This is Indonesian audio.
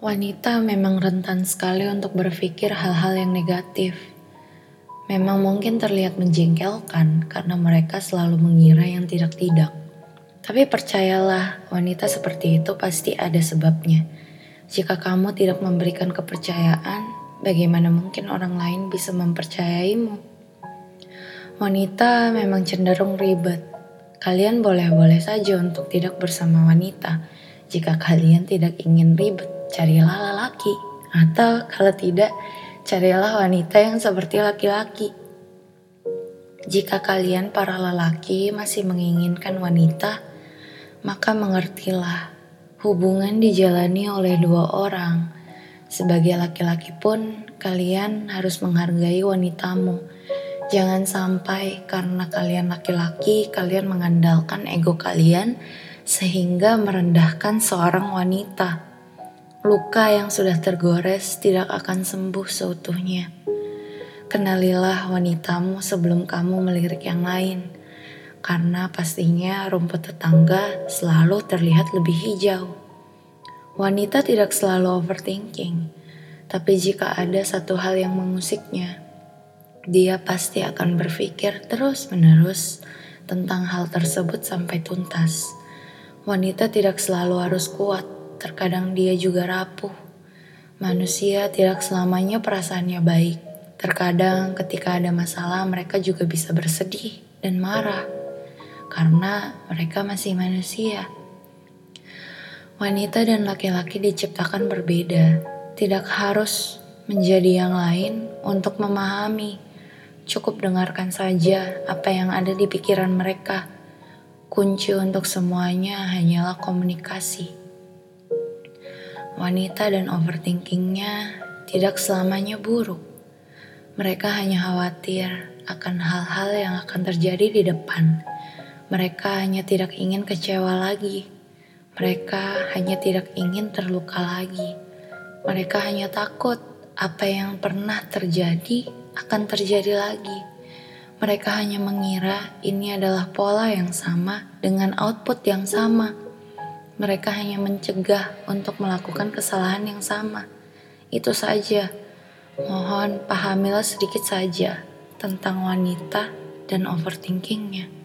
Wanita memang rentan sekali untuk berpikir hal-hal yang negatif. Memang mungkin terlihat menjengkelkan karena mereka selalu mengira yang tidak-tidak. Tapi percayalah, wanita seperti itu pasti ada sebabnya. Jika kamu tidak memberikan kepercayaan, bagaimana mungkin orang lain bisa mempercayaimu? Wanita memang cenderung ribet. Kalian boleh-boleh saja untuk tidak bersama wanita jika kalian tidak ingin ribet carilah lelaki. Atau kalau tidak, carilah wanita yang seperti laki-laki. Jika kalian para lelaki masih menginginkan wanita, maka mengertilah hubungan dijalani oleh dua orang. Sebagai laki-laki pun, kalian harus menghargai wanitamu. Jangan sampai karena kalian laki-laki, kalian mengandalkan ego kalian sehingga merendahkan seorang wanita. Luka yang sudah tergores tidak akan sembuh seutuhnya. Kenalilah wanitamu sebelum kamu melirik yang lain, karena pastinya rumput tetangga selalu terlihat lebih hijau. Wanita tidak selalu overthinking, tapi jika ada satu hal yang mengusiknya, dia pasti akan berpikir terus-menerus tentang hal tersebut sampai tuntas. Wanita tidak selalu harus kuat terkadang dia juga rapuh. Manusia tidak selamanya perasaannya baik. Terkadang ketika ada masalah mereka juga bisa bersedih dan marah. Karena mereka masih manusia. Wanita dan laki-laki diciptakan berbeda. Tidak harus menjadi yang lain untuk memahami. Cukup dengarkan saja apa yang ada di pikiran mereka. Kunci untuk semuanya hanyalah komunikasi wanita dan overthinkingnya tidak selamanya buruk. Mereka hanya khawatir akan hal-hal yang akan terjadi di depan. Mereka hanya tidak ingin kecewa lagi. Mereka hanya tidak ingin terluka lagi. Mereka hanya takut apa yang pernah terjadi akan terjadi lagi. Mereka hanya mengira ini adalah pola yang sama dengan output yang sama mereka hanya mencegah untuk melakukan kesalahan yang sama. Itu saja. Mohon pahamilah sedikit saja tentang wanita dan overthinkingnya.